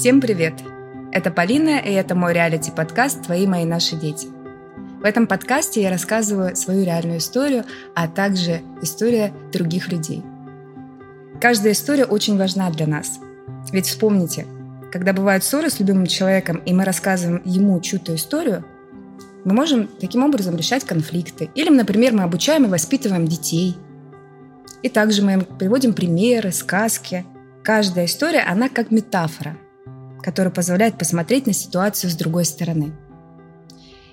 Всем привет! Это Полина, и это мой реалити-подкаст «Твои, мои, наши дети». В этом подкасте я рассказываю свою реальную историю, а также история других людей. Каждая история очень важна для нас. Ведь вспомните, когда бывают ссоры с любимым человеком, и мы рассказываем ему чью-то историю, мы можем таким образом решать конфликты. Или, например, мы обучаем и воспитываем детей. И также мы им приводим примеры, сказки. Каждая история, она как метафора – который позволяет посмотреть на ситуацию с другой стороны.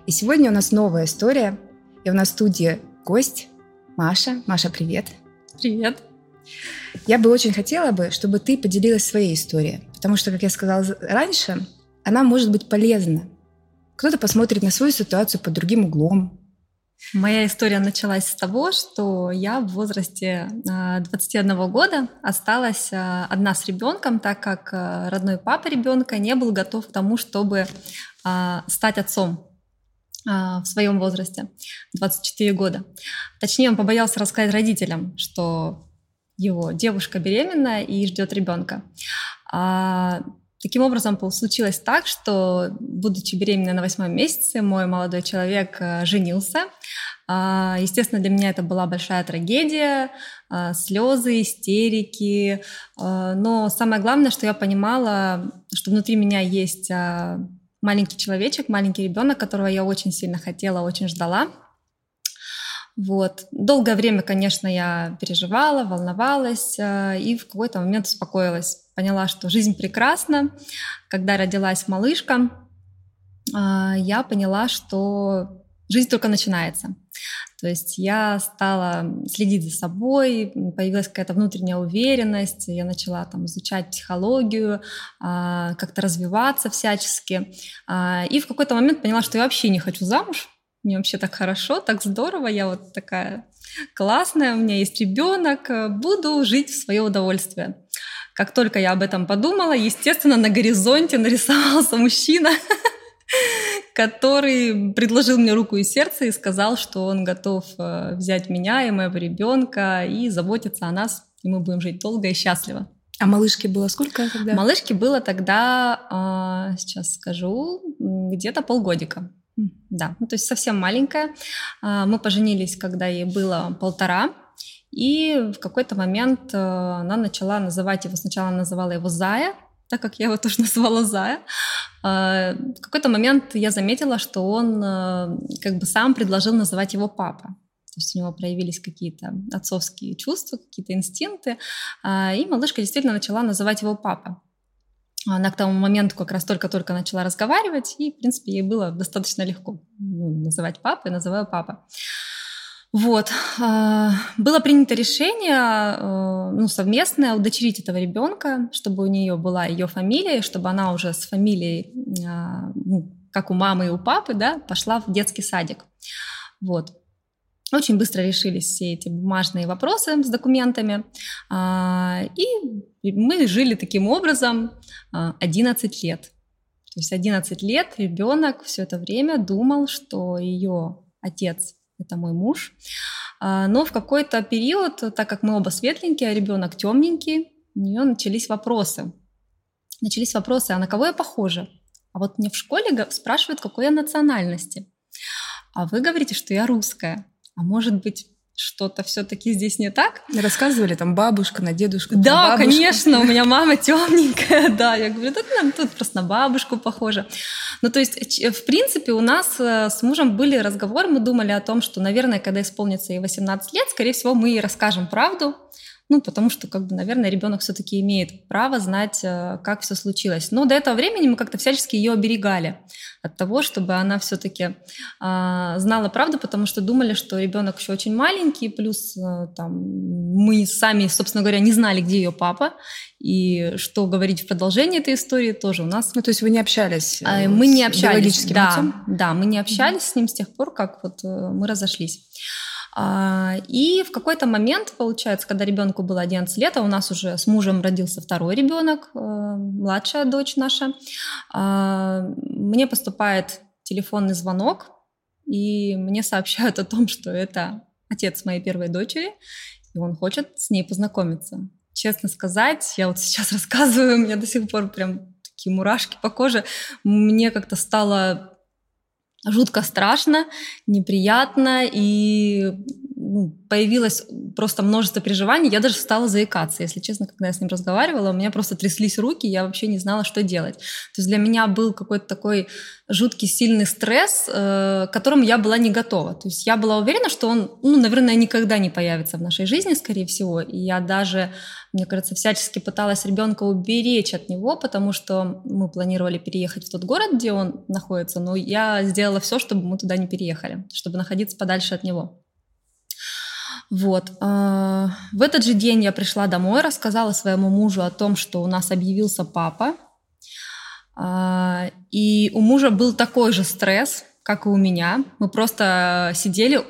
И сегодня у нас новая история, и у нас в студии гость Маша. Маша, привет. Привет. Я бы очень хотела бы, чтобы ты поделилась своей историей, потому что, как я сказала раньше, она может быть полезна. Кто-то посмотрит на свою ситуацию под другим углом, Моя история началась с того, что я в возрасте 21 а, года осталась а, одна с ребенком, так как а, родной папа ребенка не был готов к тому, чтобы стать отцом в своем возрасте, 24 года. Точнее, он побоялся рассказать родителям, что его девушка беременна и ждет ребенка. Таким образом, случилось так, что, будучи беременной на восьмом месяце, мой молодой человек э, женился. А, естественно, для меня это была большая трагедия, а, слезы, истерики. А, но самое главное, что я понимала, что внутри меня есть маленький человечек, маленький ребенок, которого я очень сильно хотела, очень ждала. Вот. Долгое время, конечно, я переживала, волновалась и в какой-то момент успокоилась поняла, что жизнь прекрасна. Когда родилась малышка, а, я поняла, что жизнь только начинается. То есть я стала следить за собой, появилась какая-то внутренняя уверенность, я начала там изучать психологию, а, как-то развиваться всячески. А, и в какой-то момент поняла, что я вообще не хочу замуж, мне вообще так хорошо, так здорово, я вот такая классная, у меня есть ребенок, буду жить в свое удовольствие. Как только я об этом подумала, естественно, на горизонте нарисовался мужчина, который предложил мне руку и сердце и сказал, что он готов э, взять меня и моего ребенка и заботиться о нас, и мы будем жить долго и счастливо. А малышке было сколько тогда? Малышке было тогда, а, сейчас скажу, где-то полгодика. Да, ну, то есть совсем маленькая. А, мы поженились, когда ей было полтора. И в какой-то момент э, она начала называть его, сначала называла его Зая, так как я его тоже назвала Зая. Э, в какой-то момент я заметила, что он э, как бы сам предложил называть его папа. То есть у него проявились какие-то отцовские чувства, какие-то инстинкты, и малышка действительно начала называть его папа. Она к тому моменту как раз только-только начала разговаривать, и, в принципе, ей было достаточно легко ну, называть папой, называю папа. Вот. А, было принято решение а, ну, совместное удочерить этого ребенка, чтобы у нее была ее фамилия, чтобы она уже с фамилией, а, ну, как у мамы и у папы, да, пошла в детский садик. Вот. Очень быстро решились все эти бумажные вопросы с документами. И мы жили таким образом 11 лет. То есть 11 лет ребенок все это время думал, что ее отец это мой муж. А, но в какой-то период, так как мы оба светленькие, а ребенок темненький, у нее начались вопросы. Начались вопросы, а на кого я похожа? А вот мне в школе спрашивают, какой я национальности. А вы говорите, что я русская. А может быть, что-то все-таки здесь не так. Рассказывали там бабушка на дедушку. Да, на конечно, у меня мама темненькая, да. Я говорю, да нам тут просто на бабушку похоже. Ну, то есть, в принципе, у нас э, с мужем были разговоры, мы думали о том, что, наверное, когда исполнится ей 18 лет, скорее всего, мы ей расскажем правду, ну, потому что, как бы, наверное, ребенок все-таки имеет право знать, э, как все случилось. Но до этого времени мы как-то всячески ее оберегали от того, чтобы она все-таки а, знала правду, потому что думали, что ребенок еще очень маленький, плюс а, там мы сами, собственно говоря, не знали, где ее папа, и что говорить в продолжении этой истории тоже у нас. Ну, то есть вы не общались? А, мы не общались, да, отцом? да, мы не общались mm-hmm. с ним с тех пор, как вот мы разошлись. А, и в какой-то момент, получается, когда ребенку было 11 лет, а у нас уже с мужем родился второй ребенок, э, младшая дочь наша, а, мне поступает телефонный звонок, и мне сообщают о том, что это отец моей первой дочери, и он хочет с ней познакомиться. Честно сказать, я вот сейчас рассказываю, у меня до сих пор прям такие мурашки по коже. Мне как-то стало жутко страшно, неприятно, и появилось просто множество переживаний, я даже стала заикаться, если честно, когда я с ним разговаривала, у меня просто тряслись руки, я вообще не знала, что делать. То есть для меня был какой-то такой жуткий, сильный стресс, э, к которому я была не готова. То есть я была уверена, что он, ну, наверное, никогда не появится в нашей жизни, скорее всего, и я даже, мне кажется, всячески пыталась ребенка уберечь от него, потому что мы планировали переехать в тот город, где он находится, но я сделала все, чтобы мы туда не переехали, чтобы находиться подальше от него. Вот. А, в этот же день я пришла домой, рассказала своему мужу о том, что у нас объявился папа. А, и у мужа был такой же стресс, как и у меня. Мы просто сидели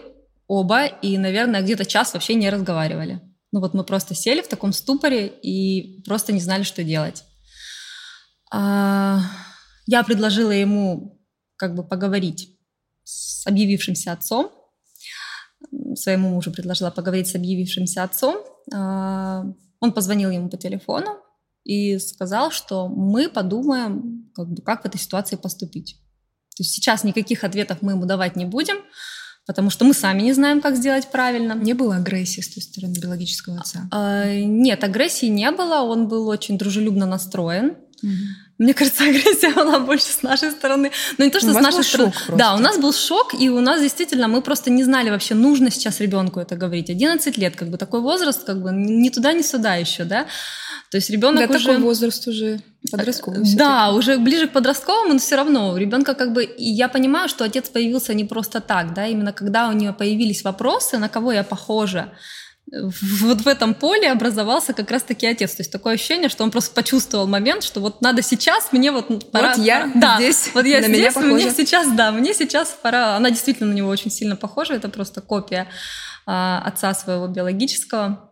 оба и, наверное, где-то час вообще не разговаривали. Ну вот мы просто сели в таком ступоре и просто не знали, что делать. А, я предложила ему как бы поговорить с объявившимся отцом, своему мужу предложила поговорить с объявившимся отцом. А, он позвонил ему по телефону и сказал, что мы подумаем, как, бы, как в этой ситуации поступить. То есть сейчас никаких ответов мы ему давать не будем, потому что мы сами не знаем, как сделать правильно. Не было агрессии с той стороны биологического отца? А, нет, агрессии не было. Он был очень дружелюбно настроен. Угу. Мне кажется, агрессия была больше с нашей стороны. Но не то, что у с нашей стороны. Да, у нас был шок, и у нас действительно мы просто не знали вообще, нужно сейчас ребенку это говорить. 11 лет, как бы такой возраст, как бы ни туда, ни сюда еще, да. То есть ребенок да, уже... такой возраст уже подростковый. Да, уже ближе к подростковому, но все равно у ребенка как бы... И я понимаю, что отец появился не просто так, да, именно когда у нее появились вопросы, на кого я похожа, вот в этом поле образовался как раз-таки отец. То есть такое ощущение, что он просто почувствовал момент, что вот надо сейчас, мне вот пора... Вот я да, здесь, вот я на здесь, меня мне сейчас, да, мне сейчас пора... Она действительно на него очень сильно похожа, это просто копия а, отца своего биологического.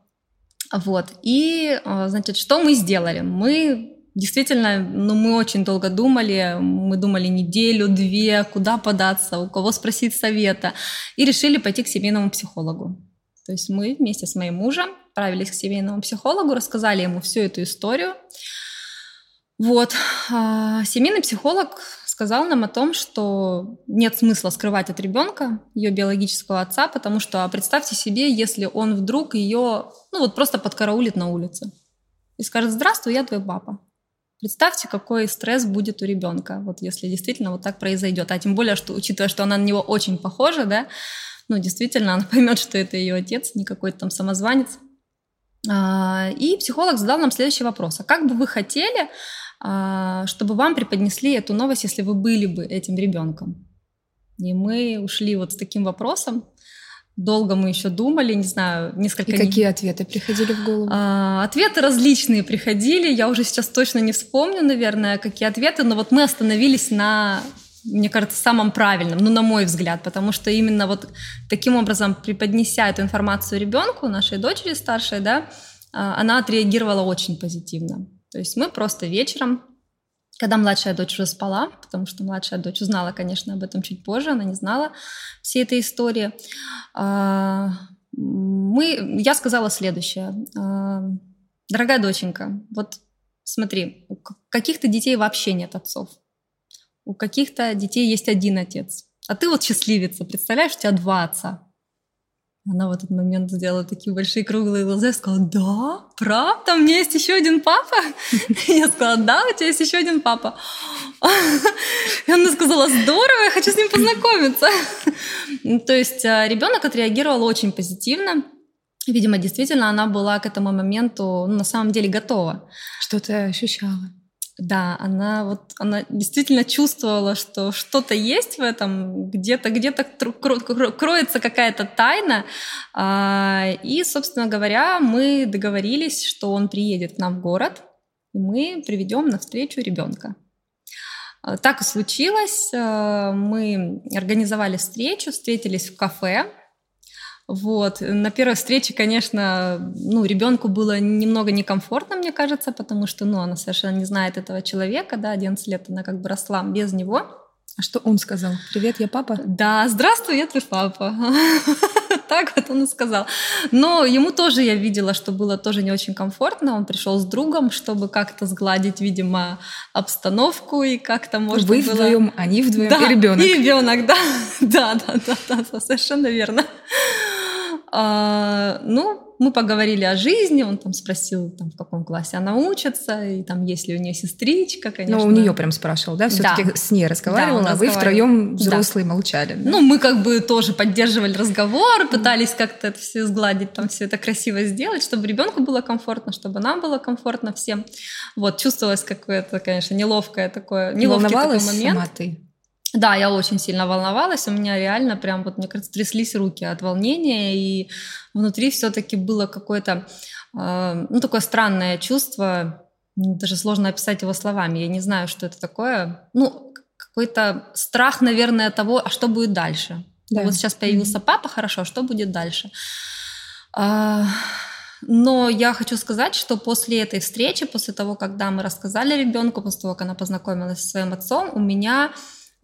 Вот. И, а, значит, что мы сделали? Мы Действительно, ну, мы очень долго думали, мы думали неделю, две, куда податься, у кого спросить совета, и решили пойти к семейному психологу. То есть мы вместе с моим мужем отправились к семейному психологу, рассказали ему всю эту историю. Вот. А, семейный психолог сказал нам о том, что нет смысла скрывать от ребенка ее биологического отца, потому что а представьте себе, если он вдруг ее, ну вот просто подкараулит на улице и скажет, здравствуй, я твой папа. Представьте, какой стресс будет у ребенка, вот если действительно вот так произойдет. А тем более, что учитывая, что она на него очень похожа, да, ну, действительно, она поймет, что это ее отец, не какой-то там самозванец. А, и психолог задал нам следующий вопрос. А как бы вы хотели, а, чтобы вам преподнесли эту новость, если вы были бы этим ребенком? И мы ушли вот с таким вопросом. Долго мы еще думали, не знаю, несколько... И какие ответы приходили в голову? А, ответы различные приходили. Я уже сейчас точно не вспомню, наверное, какие ответы, но вот мы остановились на мне кажется, самым правильным, ну, на мой взгляд, потому что именно вот таким образом, преподнеся эту информацию ребенку, нашей дочери старшей, да, а, она отреагировала очень позитивно. То есть мы просто вечером, когда младшая дочь уже спала, потому что младшая дочь узнала, конечно, об этом чуть позже, она не знала всей этой истории, а, мы, я сказала следующее. А, Дорогая доченька, вот смотри, у каких-то детей вообще нет отцов. У каких-то детей есть один отец. А ты вот счастливица, представляешь, у тебя два отца. Она в этот момент сделала такие большие круглые глаза и сказала, да, правда, у меня есть еще один папа? Я сказала, да, у тебя есть еще один папа. И она сказала, здорово, я хочу с ним познакомиться. То есть э, ребенок отреагировал очень позитивно. Видимо, действительно, она была к этому моменту ну, на самом деле готова. Что ты ощущала? Да, она вот она действительно чувствовала, что что-то есть в этом, где-то где-то кроется какая-то тайна. А, и, собственно говоря, мы договорились, что он приедет к нам в город, и мы приведем на встречу ребенка. А, так и случилось. А, мы организовали встречу, встретились в кафе вот. На первой встрече, конечно, ну, ребенку было немного некомфортно, мне кажется, потому что, ну, она совершенно не знает этого человека, да, 11 лет она как бы росла без него. А что он сказал? Привет, я папа? Да, здравствуй, я твой папа. Так вот он и сказал. Но ему тоже я видела, что было тоже не очень комфортно. Он пришел с другом, чтобы как-то сгладить, видимо, обстановку и как-то можно Вы было... вдвоем, они вдвоем да, и ребенок. И ребенок, да. Да, да, да, да, совершенно верно. А, ну, мы поговорили о жизни, он там спросил, там, в каком классе она учится, и там есть ли у нее сестричка, конечно. Но у нее прям спрашивал, да, все-таки Да. с ней разговаривала, Да, а вы разговаривал. втроем Да. взрослые молчали. да? Ну, мы как бы тоже поддерживали разговор, пытались как-то это все сгладить, там все это красиво сделать, чтобы ребенку было комфортно, чтобы нам было комфортно всем. Вот, чувствовалось какое-то, конечно, неловкое такое, Не неловкий такой момент. сама ты? Да, я очень сильно волновалась, у меня реально прям, вот, мне кажется, тряслись руки от волнения, и внутри все-таки было какое-то, э, ну, такое странное чувство, м, даже сложно описать его словами, я не знаю, что это такое, ну, какой-то страх, наверное, того, а что будет дальше. Да. Вот сейчас появился папа, хорошо, а что будет дальше? А, Но я хочу сказать, что после этой встречи, после того, когда мы рассказали ребенку, после того, как она познакомилась со своим отцом, у меня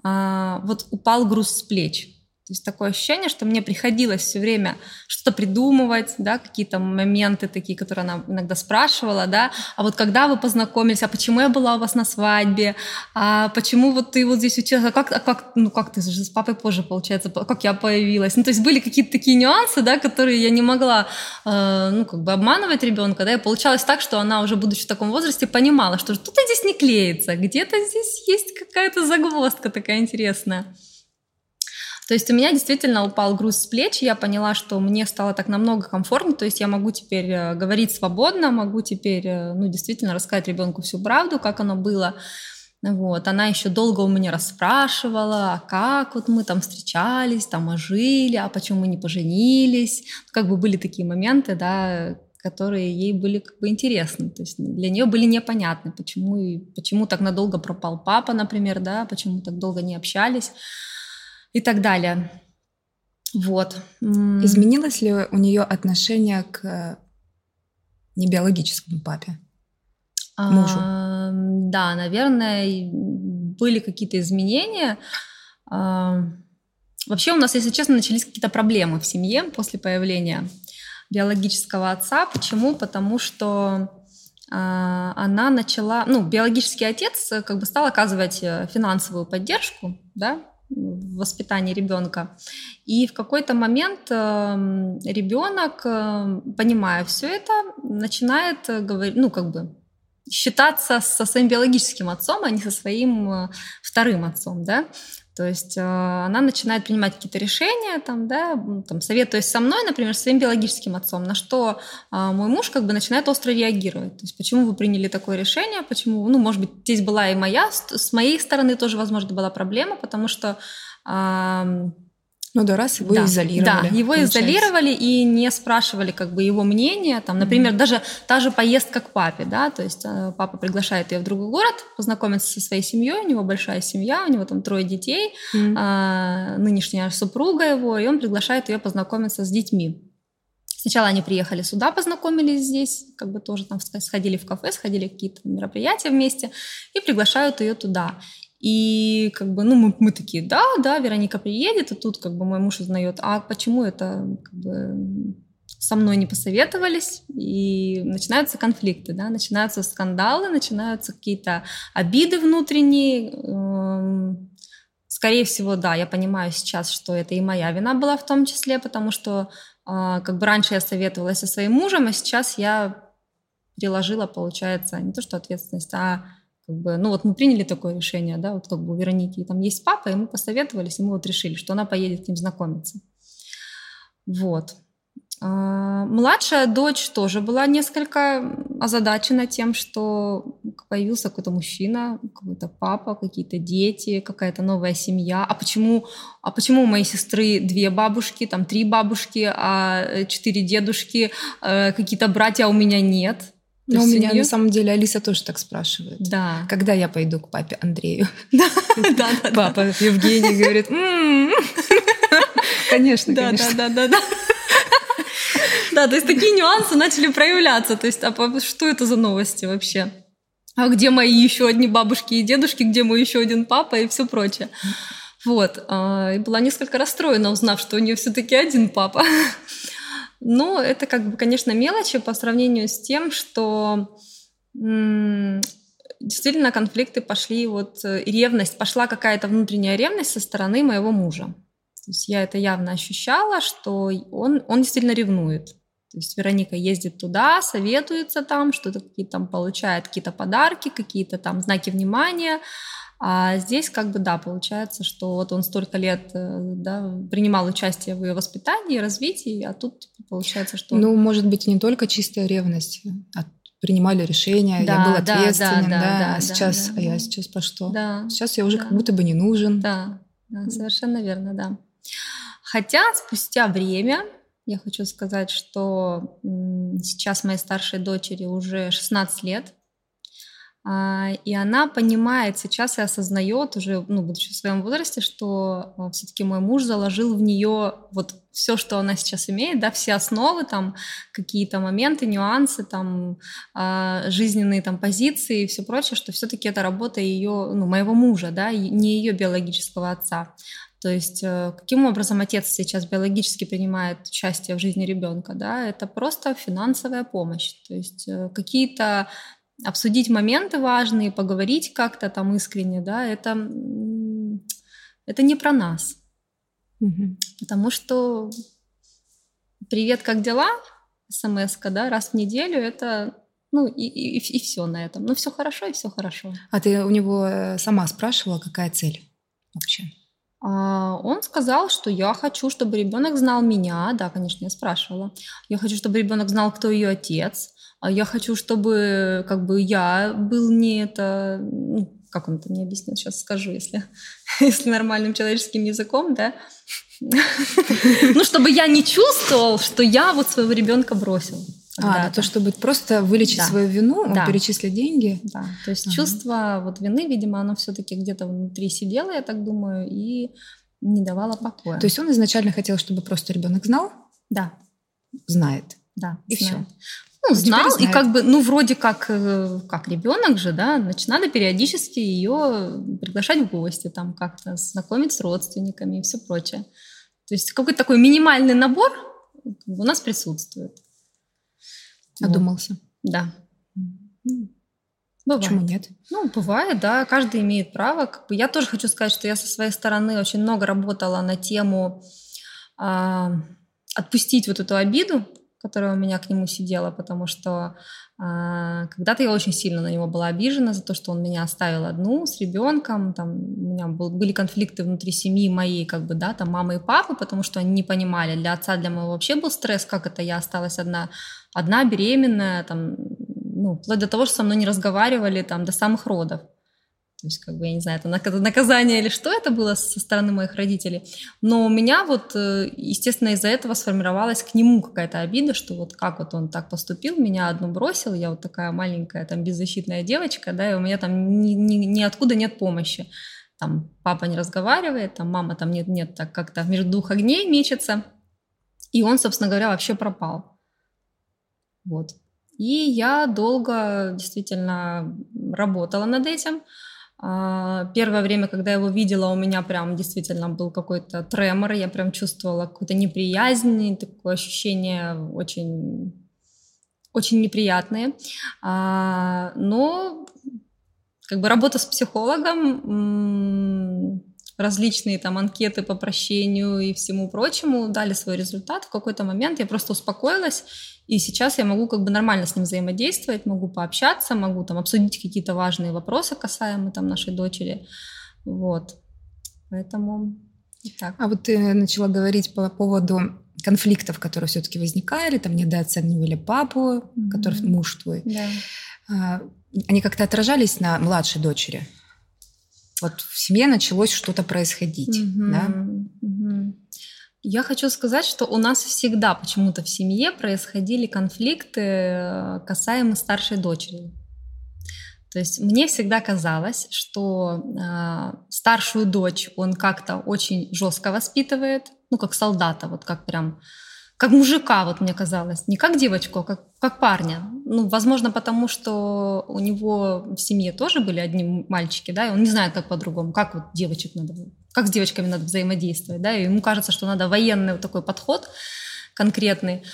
а, вот упал груз с плеч. То есть такое ощущение, что мне приходилось все время что-то придумывать, да, какие-то моменты такие, которые она иногда спрашивала, да, а вот когда вы познакомились, а почему я была у вас на свадьбе, а почему вот ты вот здесь училась, а как, а как, ну как ты же с папой позже, получается, по- как я появилась, ну то есть были какие-то такие нюансы, да, которые я не могла, э, ну как бы обманывать ребенка, да, и получалось так, что она уже будучи в таком возрасте понимала, что что-то здесь не клеится, где-то здесь есть какая-то загвоздка такая интересная. То есть у меня действительно упал груз с плеч, я поняла, что мне стало так намного комфортнее, то есть я могу теперь э, говорить свободно, могу теперь, э, ну, действительно рассказать ребенку всю правду, как оно было. Вот. Она еще долго у меня расспрашивала, а как вот мы там встречались, там а жили, а почему мы не поженились. Как бы были такие моменты, да, которые ей были как бы интересны. То есть для нее были непонятны, почему, и- почему так надолго пропал папа, например, да, почему так долго не общались и так далее. Вот. Изменилось ли у нее отношение к э, небиологическому папе? мужу? А, Да, наверное, были какие-то изменения. А, Вообще у нас, если честно, начались какие-то проблемы в семье после появления биологического отца. Почему? Потому что а, она начала, ну, биологический отец э, как бы стал оказывать э, финансовую поддержку, да, в воспитании ребенка. И в какой-то момент эм, ребенок, э, понимая все это, начинает э, говорить, ну, как бы считаться со своим биологическим отцом, а не со своим э, вторым отцом, да. То есть э, она начинает принимать какие-то решения, там, да, там, советуясь со мной, например, своим биологическим отцом, на что э, мой муж как бы начинает остро реагировать. То есть почему вы приняли такое решение, почему, ну, может быть, здесь была и моя, с моей стороны тоже, возможно, была проблема, потому что ам, Ну да, раз его да, изолировали. Да, его получается. изолировали и не спрашивали как бы его мнение. Там, например, даже та же поездка к папе, да, то есть э, папа приглашает ее в другой город познакомиться со своей семьей, у него большая семья, у него там трое детей, М. а, нынешняя супруга его, и он приглашает ее познакомиться с детьми. Сначала они приехали сюда, познакомились здесь, как бы тоже там сходили в кафе, сходили в какие-то мероприятия вместе и приглашают ее туда. И как бы, ну, мы, мы такие, да, да, Вероника приедет, и тут как бы мой муж узнает, а почему это как бы со мной не посоветовались, и начинаются конфликты, да, начинаются скандалы, начинаются какие-то обиды внутренние. эм, Скорее всего, да, я понимаю сейчас, что это и моя вина была в том числе, потому что а, как бы раньше я советовалась со своим мужем, а сейчас я приложила, получается, не то что ответственность, а как бы, ну вот мы приняли такое решение, да, вот как бы у Вероники там есть папа, и мы посоветовались, и мы вот решили, что она поедет к ним знакомиться. Вот. А, Младшая дочь тоже была несколько озадачена тем, что появился какой-то мужчина, какой-то папа, какие-то дети, какая-то новая семья. А почему, а почему у моей сестры две бабушки, там три бабушки, а э, четыре дедушки, э, какие-то братья, у меня нет? То Но у меня неё- на самом деле Алиса тоже так спрашивает. Да. Когда я пойду к папе Андрею? Да, да, да. Папа Евгений говорит, «М, конечно, Да, конечно. да, да, да, да. Да, то есть такие нюансы начали проявляться. То есть, а что это за новости вообще? А где мои еще одни бабушки и дедушки, где мой еще один папа и все прочее? Вот. А, и была несколько расстроена, узнав, что у нее все-таки один папа. Но это, как бы, конечно, мелочи по сравнению с тем, что действительно конфликты пошли, вот э, ревность, пошла какая-то внутренняя ревность со стороны моего мужа. То есть я это явно ощущала, что он, он действительно ревнует. То есть Вероника ездит туда, советуется там, что-то какие-то там получает какие-то подарки, какие-то там знаки внимания. А здесь как бы, да, получается, что вот он столько лет э, да, принимал участие в ее воспитании, развитии, а тут получается, что... Ну, может быть, не только чистая ревность, а принимали решения, да, я был ответственен, да, да, да, да а сейчас, да, а я сейчас по что? Да, сейчас я уже да. как будто бы не нужен. Да, да, совершенно верно, да. Хотя спустя время я хочу сказать, что сейчас моей старшей дочери уже 16 лет, а, и она понимает сейчас и осознает уже, ну, будучи в своем возрасте, что а, все-таки мой муж заложил в нее вот все, что она сейчас имеет, да, все основы, там, какие-то моменты, нюансы, там, а, жизненные там позиции и все прочее, что все-таки это работа ее, ну, моего мужа, да, не ее биологического отца. То есть э, каким образом отец сейчас биологически принимает участие в жизни ребенка, да, это просто финансовая помощь. То есть э, какие-то обсудить моменты важные, поговорить как-то там искренне, да, это, это не про нас. Угу. Потому что привет, как дела? смс да, раз в неделю это ну и, и, и все на этом. Ну все хорошо и все хорошо. А ты у него э, сама спрашивала, какая цель вообще? А, он сказал, что я хочу, чтобы ребенок знал меня. Да, конечно, я спрашивала. Я хочу, чтобы ребенок знал, кто ее отец. А я хочу, чтобы как бы я был не это, ну, как он это мне объяснил, сейчас скажу, если, если нормальным человеческим языком, да, ну, чтобы я не чувствовал, что я вот своего ребенка бросил. А, да, то, чтобы просто вылечить да. свою вину, да. перечислить деньги. Да, то есть ага. чувство вот вины, видимо, оно все-таки где-то внутри сидело, я так думаю, и не давало покоя. То есть он изначально хотел, чтобы просто ребенок знал? Да. Знает. Да. И знает. все. Ну, знал, и как бы, ну, вроде как, э, как ребенок же, да, значит, надо периодически ее приглашать в гости, там как-то знакомить с родственниками и все прочее. То есть какой-то такой минимальный набор у нас присутствует. Одумался. Вот. Да. Бывает. Почему нет? Ну, бывает, да, каждый имеет право. Как бы я тоже хочу сказать, что я со своей стороны очень много работала на тему а, отпустить вот эту обиду, которая у меня к нему сидела, потому что э, когда-то я очень сильно на него была обижена за то, что он меня оставил одну с ребенком, там у меня был, были конфликты внутри семьи моей, как бы, да, там мамы и папы, потому что они не понимали, для отца, для моего вообще был стресс, как это я осталась одна, одна беременная, там, ну, вплоть до того, что со мной не разговаривали там до самых родов. То есть, как бы, я не знаю, это наказание или что это было со стороны моих родителей. Но у меня вот, э, естественно, из-за этого сформировалась к нему какая-то обида, что вот как вот он так поступил, меня одну бросил, я вот такая маленькая там беззащитная девочка, да, и у меня там ни, ни, ниоткуда нет помощи. Там папа не разговаривает, там мама там нет-нет, так как-то между двух огней мечется. И он, собственно говоря, вообще пропал. Вот. И я долго действительно работала над этим. А, первое время, когда я его видела, у меня прям действительно был какой-то тремор, я прям чувствовала какую-то неприязнь, такое ощущение очень, очень неприятные. А, но как бы работа с психологом, различные там анкеты по прощению и всему прочему дали свой результат. В какой-то момент я просто успокоилась и сейчас я могу как бы нормально с ним взаимодействовать, могу пообщаться, могу там обсудить какие-то важные вопросы, касаемые там нашей дочери. Вот. Поэтому так. А вот ты начала говорить по поводу конфликтов, которые все-таки возникали, там недооценивали папу, mm-hmm. который муж твой. Да. А, они как-то отражались на младшей дочери? Вот в семье началось что-то происходить, mm-hmm. да? Mm-hmm. Я хочу сказать, что у нас всегда почему-то в семье происходили конфликты э, касаемо старшей дочери. То есть мне всегда казалось, что э, старшую дочь он как-то очень жестко воспитывает, ну как солдата, вот как прям как мужика, вот мне казалось, не как девочку, а как, как парня. Ну, возможно, потому что у него в семье тоже были одни мальчики, да, и он не знает, как по-другому, как вот девочек надо, как с девочками надо взаимодействовать, да, и ему кажется, что надо военный вот такой подход конкретный.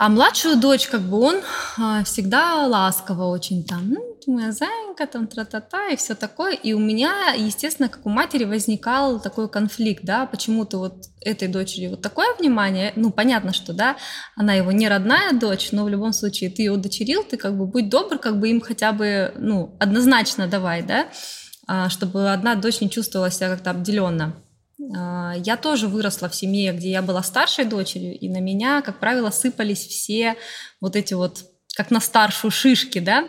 А младшую дочь, как бы он а, всегда ласково очень там, ну, моя зайка, там, тра-та-та, и все такое. И у меня, естественно, как у матери возникал такой конфликт, да, почему-то вот этой дочери вот такое внимание, ну, понятно, что, да, она его не родная дочь, но в любом случае ты ее удочерил, ты как бы будь добр, как бы им хотя бы, ну, однозначно давай, да, а, чтобы одна дочь не чувствовала себя как-то обделенно. А, я тоже выросла в семье, где я была старшей дочерью, и на меня, как правило, сыпались все вот эти вот, как на старшую шишки, да,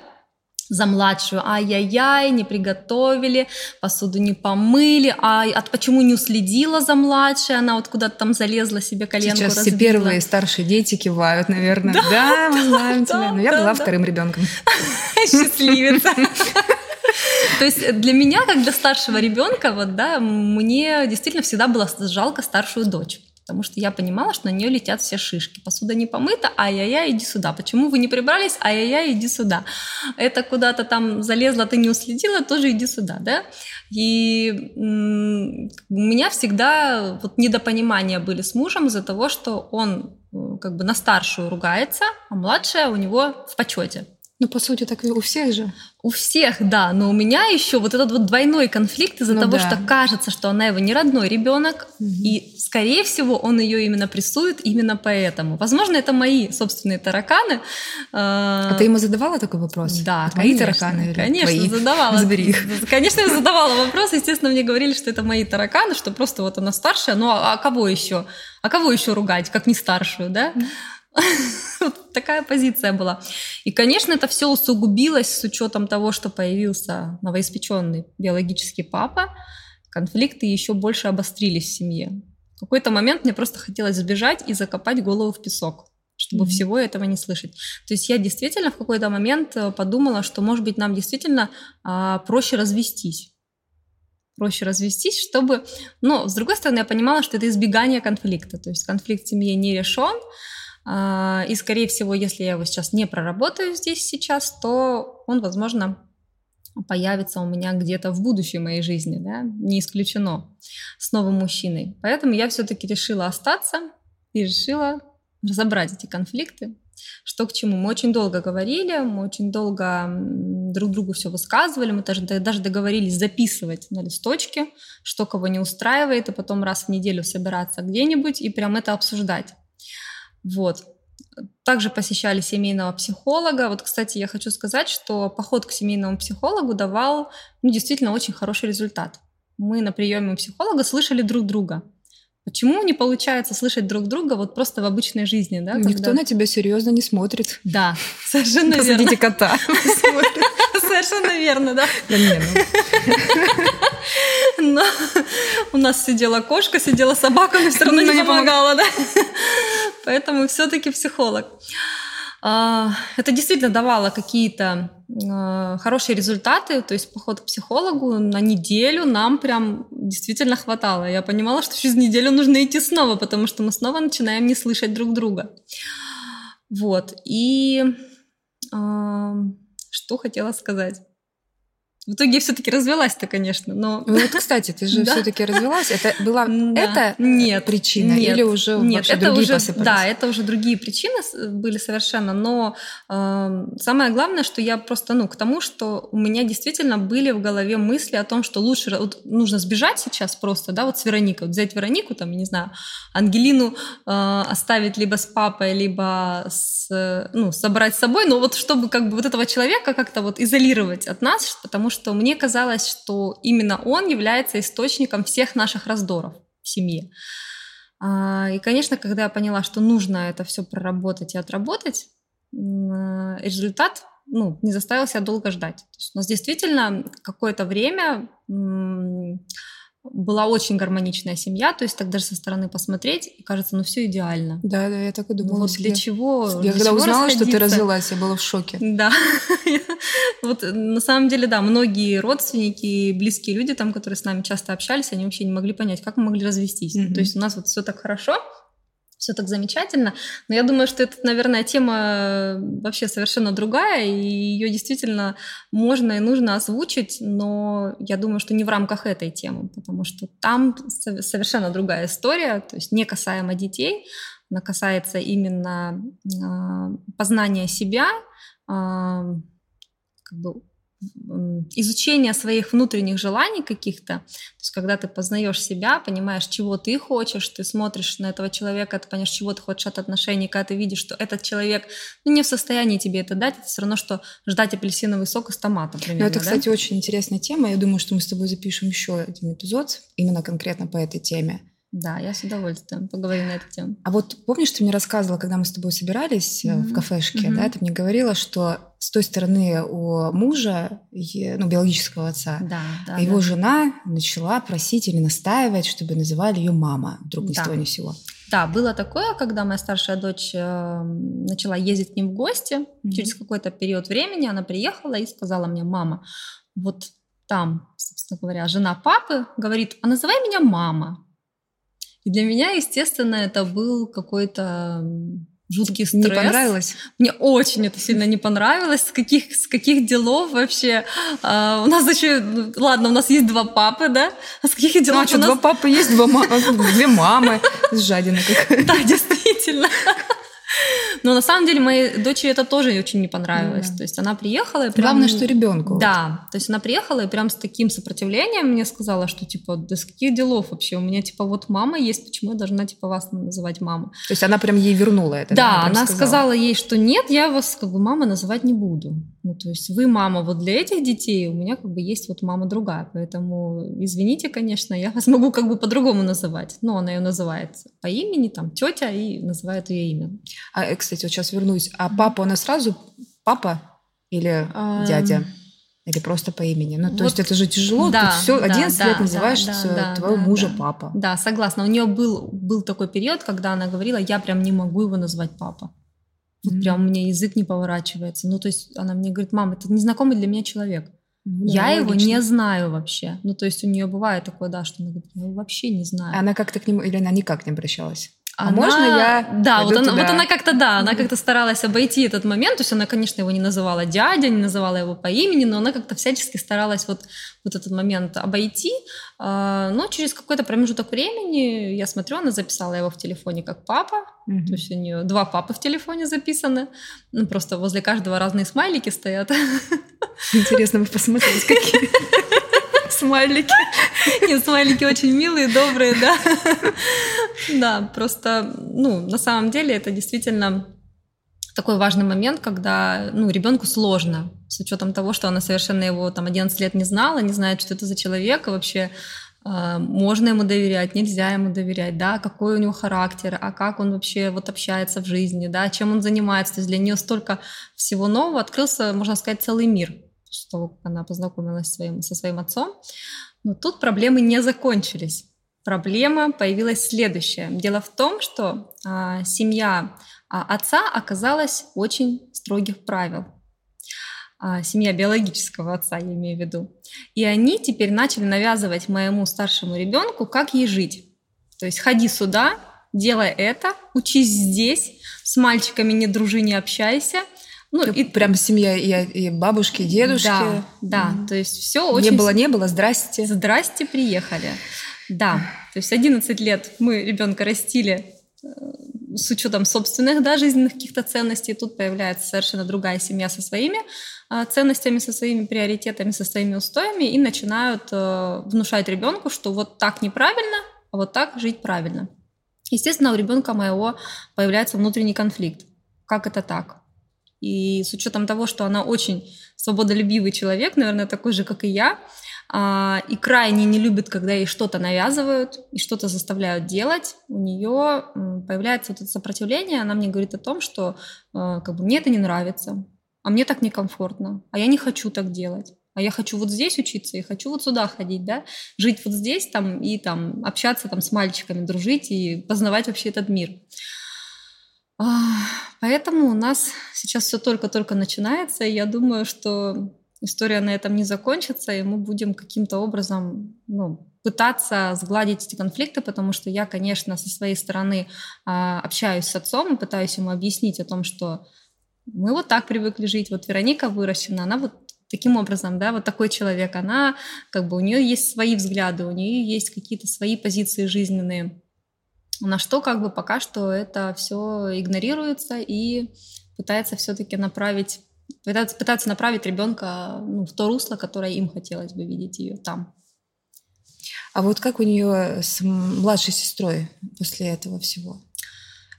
за младшую. Ай-яй-яй, не приготовили, посуду не помыли, а от почему не уследила за младшей, она вот куда-то там залезла себе коленку Сейчас разбила. все первые старшие дети кивают, наверное. Да, да мы знаем да, тебя. Но я да, была да. вторым ребенком. Счастливица. То есть для меня, как для старшего ребенка, вот, да, мне действительно всегда было жалко старшую дочь. Потому что я понимала, что на нее летят все шишки. Посуда не помыта, ай-яй-яй, иди сюда. Почему вы не прибрались? Ай-яй-яй, иди сюда. Это куда-то там залезла, ты не уследила, тоже иди сюда, да? И у меня всегда вот недопонимания были с мужем из-за того, что он э, как бы на старшую ругается, а младшая у него в почете. Ну, по сути, так и у всех же. У всех, да, но у меня еще вот этот вот двойной конфликт из-за Ну того, да. что кажется, что она его не родной ребенок, и, скорее всего, он ее именно прессует именно поэтому. Возможно, это мои собственные тараканы. А ты ему задавала такой вопрос? Да, Это мои конечно, тараканы или конечно, твои? задавала. Забери их. Конечно, я задавала вопрос. Естественно, мне говорили, что это мои тараканы, что просто вот она старшая. Ну, а, а кого еще? А кого еще ругать, как не старшую, да? Такая позиция была. И, конечно, это все усугубилось с учетом того, что появился новоиспеченный биологический папа. Конфликты еще больше обострились в семье. В какой-то момент мне просто хотелось сбежать и закопать голову в песок чтобы Мгм. всего этого не слышать. То есть я действительно в какой-то момент э, подумала, что, может быть, нам действительно а, проще развестись. Проще развестись, чтобы... Но, с другой стороны, я понимала, что это избегание конфликта. То есть конфликт в семье не решен. а, И, скорее всего, если я его сейчас не проработаю здесь сейчас, то он, возможно, появится у меня где-то в будущей моей жизни, да, не исключено, с новым мужчиной. Поэтому я все-таки решила остаться и решила разобрать эти конфликты, что к чему. Мы очень долго говорили, мы очень долго друг другу все высказывали, мы даже, даже договорились записывать на листочке, что кого не устраивает, и потом раз в неделю собираться где-нибудь и прям это обсуждать. Вот. Также посещали семейного психолога. Вот, кстати, я хочу сказать, что поход к семейному психологу давал ну, действительно очень хороший результат. Мы на приеме у психолога слышали друг друга. Почему не получается слышать друг друга вот просто в обычной жизни, да? Никто когда- на тебя серьезно не смотрит. Да, совершенно верно. Посадите кота. Совершенно верно, да. Да не, ну, Но у нас сидела кошка, сидела собака, но все равно Но не не помогала, да. Поэтому все-таки психолог. А, Это действительно давало какие-то а, хорошие результаты, то есть поход к психологу на неделю нам прям действительно хватало. Я понимала, что через неделю нужно идти снова, потому что мы снова начинаем не слышать друг друга. Вот. И а, что хотела сказать? В итоге я все-таки развелась-то, конечно, но Ну Вот, кстати, ты же Да. все-таки развелась. Это была Да. это Нет, причина нет, или уже Нет, вообще это другие уже, посыпались? да, это уже другие причины были совершенно, но э, самое главное, что я просто, ну, к тому, что у меня действительно были в голове мысли о том, что лучше вот нужно сбежать сейчас просто, да, вот с Вероникой, вот взять Веронику, там, я не знаю, Ангелину э, оставить либо с папой, либо с, э, ну, собрать с собой, но вот чтобы как бы вот этого человека как-то вот изолировать от нас, потому что мне казалось, что именно он является источником всех наших раздоров в семье. А, И, конечно, когда я поняла, что нужно это все проработать и отработать, э, результат ну, не заставил себя долго ждать. То есть у нас действительно какое-то время была очень гармоничная семья, то есть так даже со стороны посмотреть, и кажется, ну все идеально. Да, да, я так и думала. вот себе. для чего? Я для когда чего узнала, что ты развелась, я была в шоке. Да. Вот на самом деле, да, многие родственники и близкие люди, там, которые с нами часто общались, они вообще не могли понять, как мы могли развестись. Мгм. То есть у нас вот все так хорошо, все так замечательно. Но я думаю, что это, наверное, тема э, вообще совершенно другая, и ее действительно можно и нужно озвучить, но я думаю, что не в рамках этой темы, потому что там совершенно другая история, то есть не касаемо детей, она касается именно э, познания себя, э, как бы изучение своих внутренних желаний каких-то, то есть когда ты познаешь себя, понимаешь, чего ты хочешь, ты смотришь на этого человека, ты понимаешь, чего ты хочешь от отношений, когда ты видишь, что этот человек ну, не в состоянии тебе это дать, это все равно, что ждать апельсиновый сок из томата. Примерно, ну, это, да? кстати, очень интересная тема. Я думаю, что мы с тобой запишем еще один эпизод именно конкретно по этой теме. Да, я с удовольствием поговорю на эту тему. А вот помнишь, ты мне рассказывала, когда мы с тобой собирались mm-hmm. в кафешке, mm-hmm. да, ты мне говорила, что с той стороны у мужа, ну, биологического отца, да, да, его да. жена начала просить или настаивать, чтобы называли ее мама, вдруг ни да. с того ни сего. Да, было такое, когда моя старшая дочь э, начала ездить к ним в гости. Mm-hmm. Через какой-то период времени она приехала и сказала мне, мама, вот там, собственно говоря, жена папы говорит, а называй меня мама. И для меня, естественно, это был какой-то жуткий стресс. Не понравилось? Мне очень это сильно не понравилось. С каких, с каких делов вообще? А, у нас еще... Ну, ладно, у нас есть два папы, да? А с каких делов ну, а что, нас... два папы есть, два ма... две мамы. Жадина какая Да, действительно. Но на самом деле моей дочери это тоже очень не понравилось. Mm-hmm. То есть она приехала и прям... Главное, что ребенку. Да. То есть она приехала и прям с таким сопротивлением мне сказала, что типа, да с каких делов вообще? У меня типа вот мама есть, почему я должна типа вас называть мама? То есть она прям ей вернула это? Да, она, она сказала. сказала ей, что нет, я вас как бы мама называть не буду. Ну, то есть вы мама вот для этих детей, у меня как бы есть вот мама другая, поэтому извините, конечно, я вас могу как бы по-другому называть, но она ее называет по имени, там, тетя, и называет ее имя. А, э, кстати, вот сейчас вернусь, а папа, она сразу папа или а... дядя? Или просто по имени. Ну, вот, то есть это же тяжело. Да, Тут все, да, 11 да, лет называешь да, да, твоего да, мужа да. папа. Да, согласна. У нее был, был такой период, когда она говорила, я прям не могу его назвать папа. Вот mm-hmm. прям у меня язык не поворачивается. Ну, то есть она мне говорит, мам, это незнакомый для меня человек. Ну, я да, его логично. не знаю вообще. Ну, то есть у нее бывает такое, да, что она говорит, я его вообще не знаю. Она как-то к нему, или она никак не обращалась? А она... Можно я Да, вот она, вот она как-то, да, она как-то старалась обойти этот момент, то есть она, конечно, его не называла дядя, не называла его по имени, но она как-то всячески старалась вот, вот этот момент обойти, а, но через какой-то промежуток времени, я смотрю, она записала его в телефоне как папа, mm-hmm. то есть у нее два папы в телефоне записаны, ну, просто возле каждого разные смайлики стоят. Интересно бы посмотреть, какие смайлики. Нет, смайлики очень милые, добрые, да. Да, просто, ну, на самом деле это действительно такой важный момент, когда ну, ребенку сложно, с учетом того, что она совершенно его там 11 лет не знала, не знает, что это за человек, и вообще э, можно ему доверять, нельзя ему доверять, да, какой у него характер, а как он вообще вот общается в жизни, да, чем он занимается. То есть для нее столько всего нового открылся, можно сказать, целый мир как она познакомилась своим, со своим отцом. Но тут проблемы не закончились. Проблема появилась следующая. Дело в том, что а, семья а, отца оказалась очень строгих правил. А, семья биологического отца, я имею в виду. И они теперь начали навязывать моему старшему ребенку, как ей жить. То есть ходи сюда, делай это, учись здесь, с мальчиками не дружи, не общайся – ну, и прям семья и, и бабушки, и дедушки. Да, да, mm. то есть все очень... Не было, не было, здрасте. Здрасте, приехали. Да, то есть 11 лет мы ребенка растили э, с учетом собственных да, жизненных каких-то ценностей. Тут появляется совершенно другая семья со своими э, ценностями, со своими приоритетами, со своими устоями и начинают э, внушать ребенку, что вот так неправильно, а вот так жить правильно. Естественно, у ребенка моего появляется внутренний конфликт. Как это так? И с учетом того, что она очень свободолюбивый человек, наверное, такой же, как и я, а, и крайне не любит, когда ей что-то навязывают и что-то заставляют делать, у нее появляется вот это сопротивление, она мне говорит о том, что а, как бы, мне это не нравится, а мне так некомфортно, а я не хочу так делать. А я хочу вот здесь учиться, и хочу вот сюда ходить, да, жить вот здесь там и там общаться там с мальчиками, дружить и познавать вообще этот мир. Поэтому у нас сейчас все только-только начинается, и я думаю, что история на этом не закончится, и мы будем каким-то образом ну, пытаться сгладить эти конфликты, потому что я, конечно, со своей стороны а, общаюсь с отцом и пытаюсь ему объяснить о том, что мы вот так привыкли жить. Вот Вероника выращена, она вот таким образом, да, вот такой человек, она, как бы, у нее есть свои взгляды, у нее есть какие-то свои позиции жизненные, на что как бы пока что это все игнорируется и пытается все-таки направить, пытаться, пытаться направить ребенка ну, в то русло, которое им хотелось бы видеть ее там. А вот как у нее с младшей сестрой после этого всего?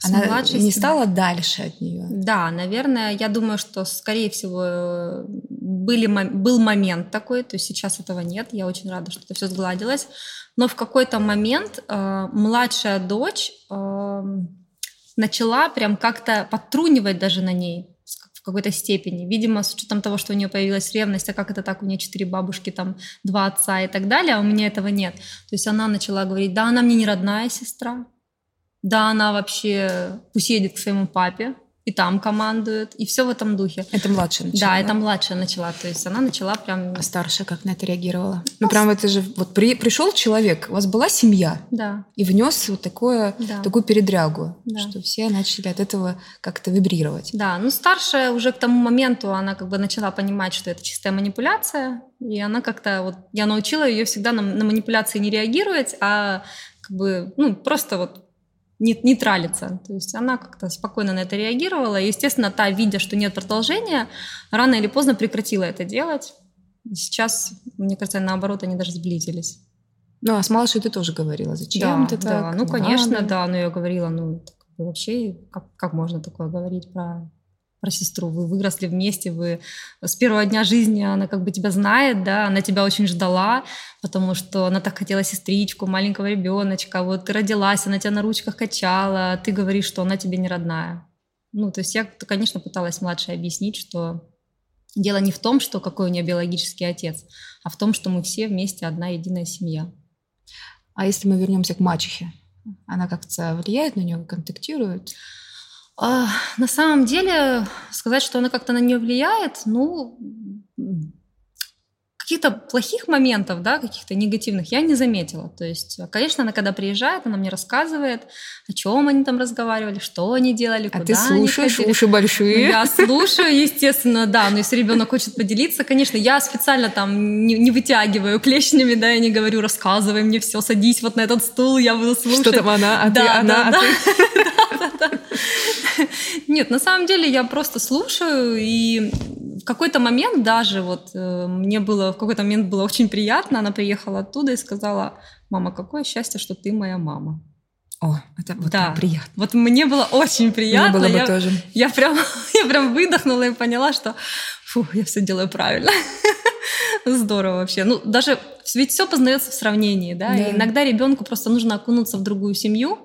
Она младшей не стала дальше от нее? Да, наверное, я думаю, что, скорее всего, были, был момент такой, то есть сейчас этого нет, я очень рада, что это все сгладилось, но в какой-то момент э, младшая дочь э, начала прям как-то подтрунивать даже на ней, в какой-то степени. Видимо, с учетом того, что у нее появилась ревность, а как это так, у нее четыре бабушки, там два отца и так далее, а у меня этого нет. То есть она начала говорить, да, она мне не родная сестра, да, она вообще пусть едет к своему папе, и там командует, и все в этом духе. Это младшая начала? Да, это младшая начала, то есть она начала прям... А старшая как на это реагировала? Ну, прям это же, вот при, пришел человек, у вас была семья, да. и внес вот такое, да. такую передрягу, да. что все начали от этого как-то вибрировать. Да, ну старшая уже к тому моменту, она как бы начала понимать, что это чистая манипуляция, и она как-то, вот я научила ее всегда на, на манипуляции не реагировать, а как бы, ну, просто вот нейтралиться. То есть она как-то спокойно на это реагировала. И, естественно, та, видя, что нет продолжения, рано или поздно прекратила это делать. И сейчас, мне кажется, наоборот, они даже сблизились. Ну, а с малышей ты тоже говорила, зачем да, ты так? Да, ну, конечно, надо. да, но я говорила, ну, вообще, как, как можно такое говорить про про сестру. Вы выросли вместе, вы с первого дня жизни она как бы тебя знает, да, она тебя очень ждала, потому что она так хотела сестричку, маленького ребеночка, вот ты родилась, она тебя на ручках качала, ты говоришь, что она тебе не родная. Ну, то есть я, конечно, пыталась младшей объяснить, что дело не в том, что какой у нее биологический отец, а в том, что мы все вместе одна единая семья. А если мы вернемся к мачехе, она как-то влияет на нее, контактирует? А, на самом деле, сказать, что она как-то на нее влияет, ну, каких-то плохих моментов, да, каких-то негативных я не заметила. То есть, конечно, она когда приезжает, она мне рассказывает, о чем они там разговаривали, что они делали, а ты слушаешь, они уши большие. Я слушаю, естественно, да, но если ребенок хочет поделиться, конечно, я специально там не, не вытягиваю клешнями, да, я не говорю, рассказывай мне все, садись вот на этот стул, я буду слушать. Что там она, а да, ты да, она, да, а ты... Нет, на самом деле я просто слушаю, и в какой-то момент даже вот э, мне было, в какой-то момент было очень приятно, она приехала оттуда и сказала, мама, какое счастье, что ты моя мама. О, это вот да. приятно. Вот мне было очень приятно. Мне было бы я, тоже. Я прям, я прям выдохнула и поняла, что фу, я все делаю правильно. Здорово вообще. Ну, даже ведь все познается в сравнении, да? да. И иногда ребенку просто нужно окунуться в другую семью,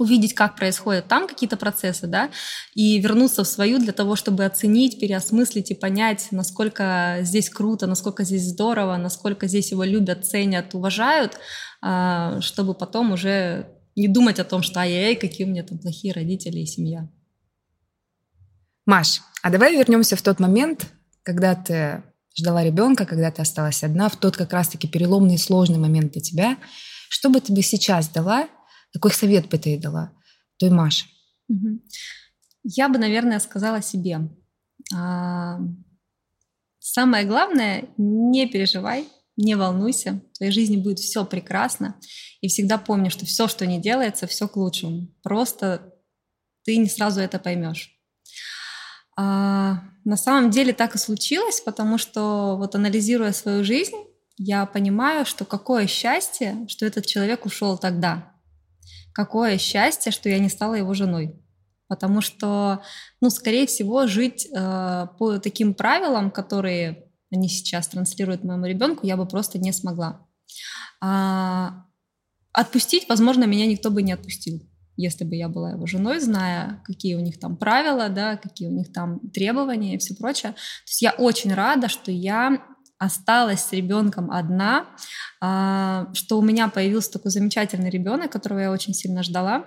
увидеть, как происходят там какие-то процессы, да, и вернуться в свою для того, чтобы оценить, переосмыслить и понять, насколько здесь круто, насколько здесь здорово, насколько здесь его любят, ценят, уважают, а, чтобы потом уже не думать о том, что ай-яй, какие у меня там плохие родители и семья. Маш, а давай вернемся в тот момент, когда ты ждала ребенка, когда ты осталась одна, в тот как раз-таки переломный сложный момент для тебя. Что бы ты бы сейчас дала какой совет бы ты дала той Маше? Я бы, наверное, сказала себе, а, самое главное, не переживай, не волнуйся, в твоей жизни будет все прекрасно, и всегда помни, что все, что не делается, все к лучшему. Просто ты не сразу это поймешь. А, на самом деле так и случилось, потому что вот анализируя свою жизнь, я понимаю, что какое счастье, что этот человек ушел тогда, какое счастье, что я не стала его женой. Потому что, ну, скорее всего, жить э, по таким правилам, которые они сейчас транслируют моему ребенку, я бы просто не смогла. А, отпустить, возможно, меня никто бы не отпустил, если бы я была его женой, зная, какие у них там правила, да, какие у них там требования и все прочее. То есть я очень рада, что я осталась с ребенком одна, а, что у меня появился такой замечательный ребенок, которого я очень сильно ждала,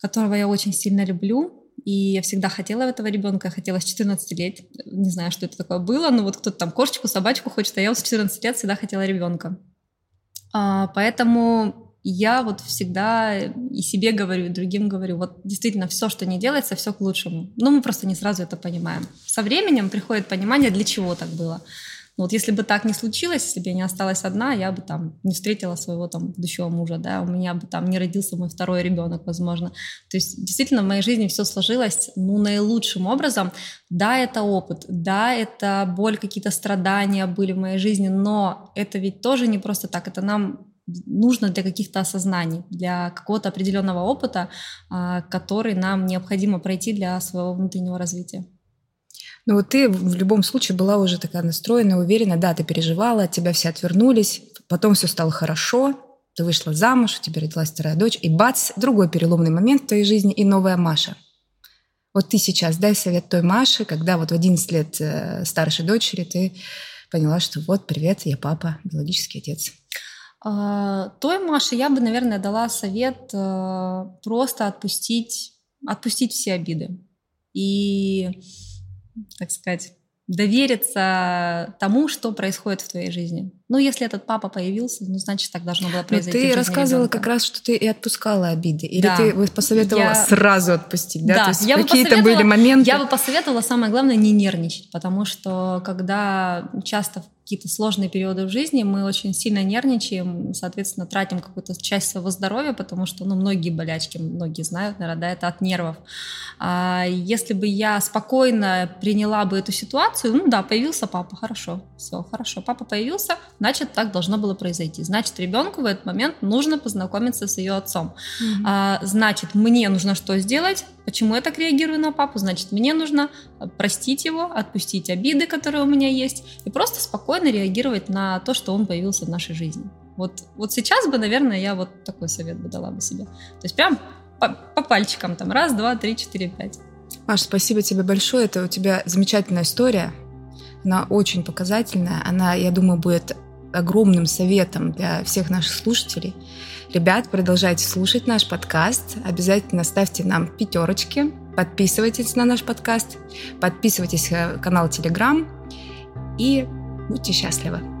которого я очень сильно люблю. и я всегда хотела этого ребенка, я хотела с 14 лет, не знаю, что это такое было, но вот кто-то там кошечку, собачку хочет, а я с 14 лет всегда хотела ребенка. А, поэтому я вот всегда и себе говорю, и другим говорю, вот действительно все, что не делается, все к лучшему. Но мы просто не сразу это понимаем. Со временем приходит понимание, для чего так было. Но вот если бы так не случилось, если бы я не осталась одна, я бы там не встретила своего там будущего мужа, да, у меня бы там не родился мой второй ребенок, возможно. То есть действительно в моей жизни все сложилось, ну, наилучшим образом. Да, это опыт, да, это боль, какие-то страдания были в моей жизни, но это ведь тоже не просто так, это нам нужно для каких-то осознаний, для какого-то определенного опыта, а, который нам необходимо пройти для своего внутреннего развития. Ну вот ты в любом случае была уже такая настроена, уверена, да, ты переживала, от тебя все отвернулись, потом все стало хорошо, ты вышла замуж, у тебя родилась вторая дочь, и бац, другой переломный момент в твоей жизни и новая Маша. Вот ты сейчас дай совет той Маше, когда вот в 11 лет э, старшей дочери ты поняла, что вот, привет, я папа, биологический отец. А, той Маше я бы, наверное, дала совет э, просто отпустить, отпустить все обиды. И так сказать, довериться тому, что происходит в твоей жизни. Ну, если этот папа появился, ну, значит, так должно было произойти. Но ты рассказывала ребенка. как раз, что ты и отпускала обиды. Или да. ты посоветовала я... сразу отпустить, да? Да, То есть я какие-то были моменты. Я бы посоветовала, самое главное, не нервничать, потому что когда часто какие-то сложные периоды в жизни, мы очень сильно нервничаем, соответственно, тратим какую-то часть своего здоровья, потому что, ну, многие болячки, многие знают, наверное, да, это от нервов. А если бы я спокойно приняла бы эту ситуацию, ну да, появился папа, хорошо, все, хорошо, папа появился, значит, так должно было произойти. Значит, ребенку в этот момент нужно познакомиться с ее отцом. Mm-hmm. А, значит, мне нужно что сделать? Почему я так реагирую на папу? Значит, мне нужно простить его, отпустить обиды, которые у меня есть, и просто спокойно реагировать на то, что он появился в нашей жизни. Вот, вот сейчас бы, наверное, я вот такой совет бы дала бы себе. То есть прям по, по пальчикам там раз, два, три, четыре, пять. Маш, спасибо тебе большое. Это у тебя замечательная история. Она очень показательная. Она, я думаю, будет огромным советом для всех наших слушателей. Ребят, продолжайте слушать наш подкаст. Обязательно ставьте нам пятерочки. Подписывайтесь на наш подкаст. Подписывайтесь на канал Телеграм. И будьте счастливы.